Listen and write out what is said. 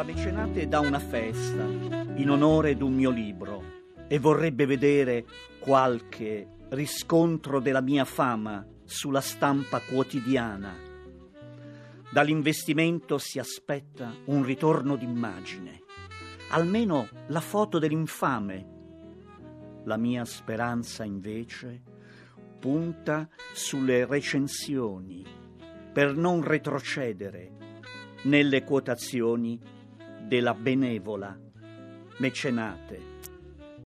La mecenate dà una festa in onore d'un mio libro e vorrebbe vedere qualche riscontro della mia fama sulla stampa quotidiana. Dall'investimento si aspetta un ritorno d'immagine, almeno la foto dell'infame. La mia speranza invece punta sulle recensioni per non retrocedere nelle quotazioni della benevola mecenate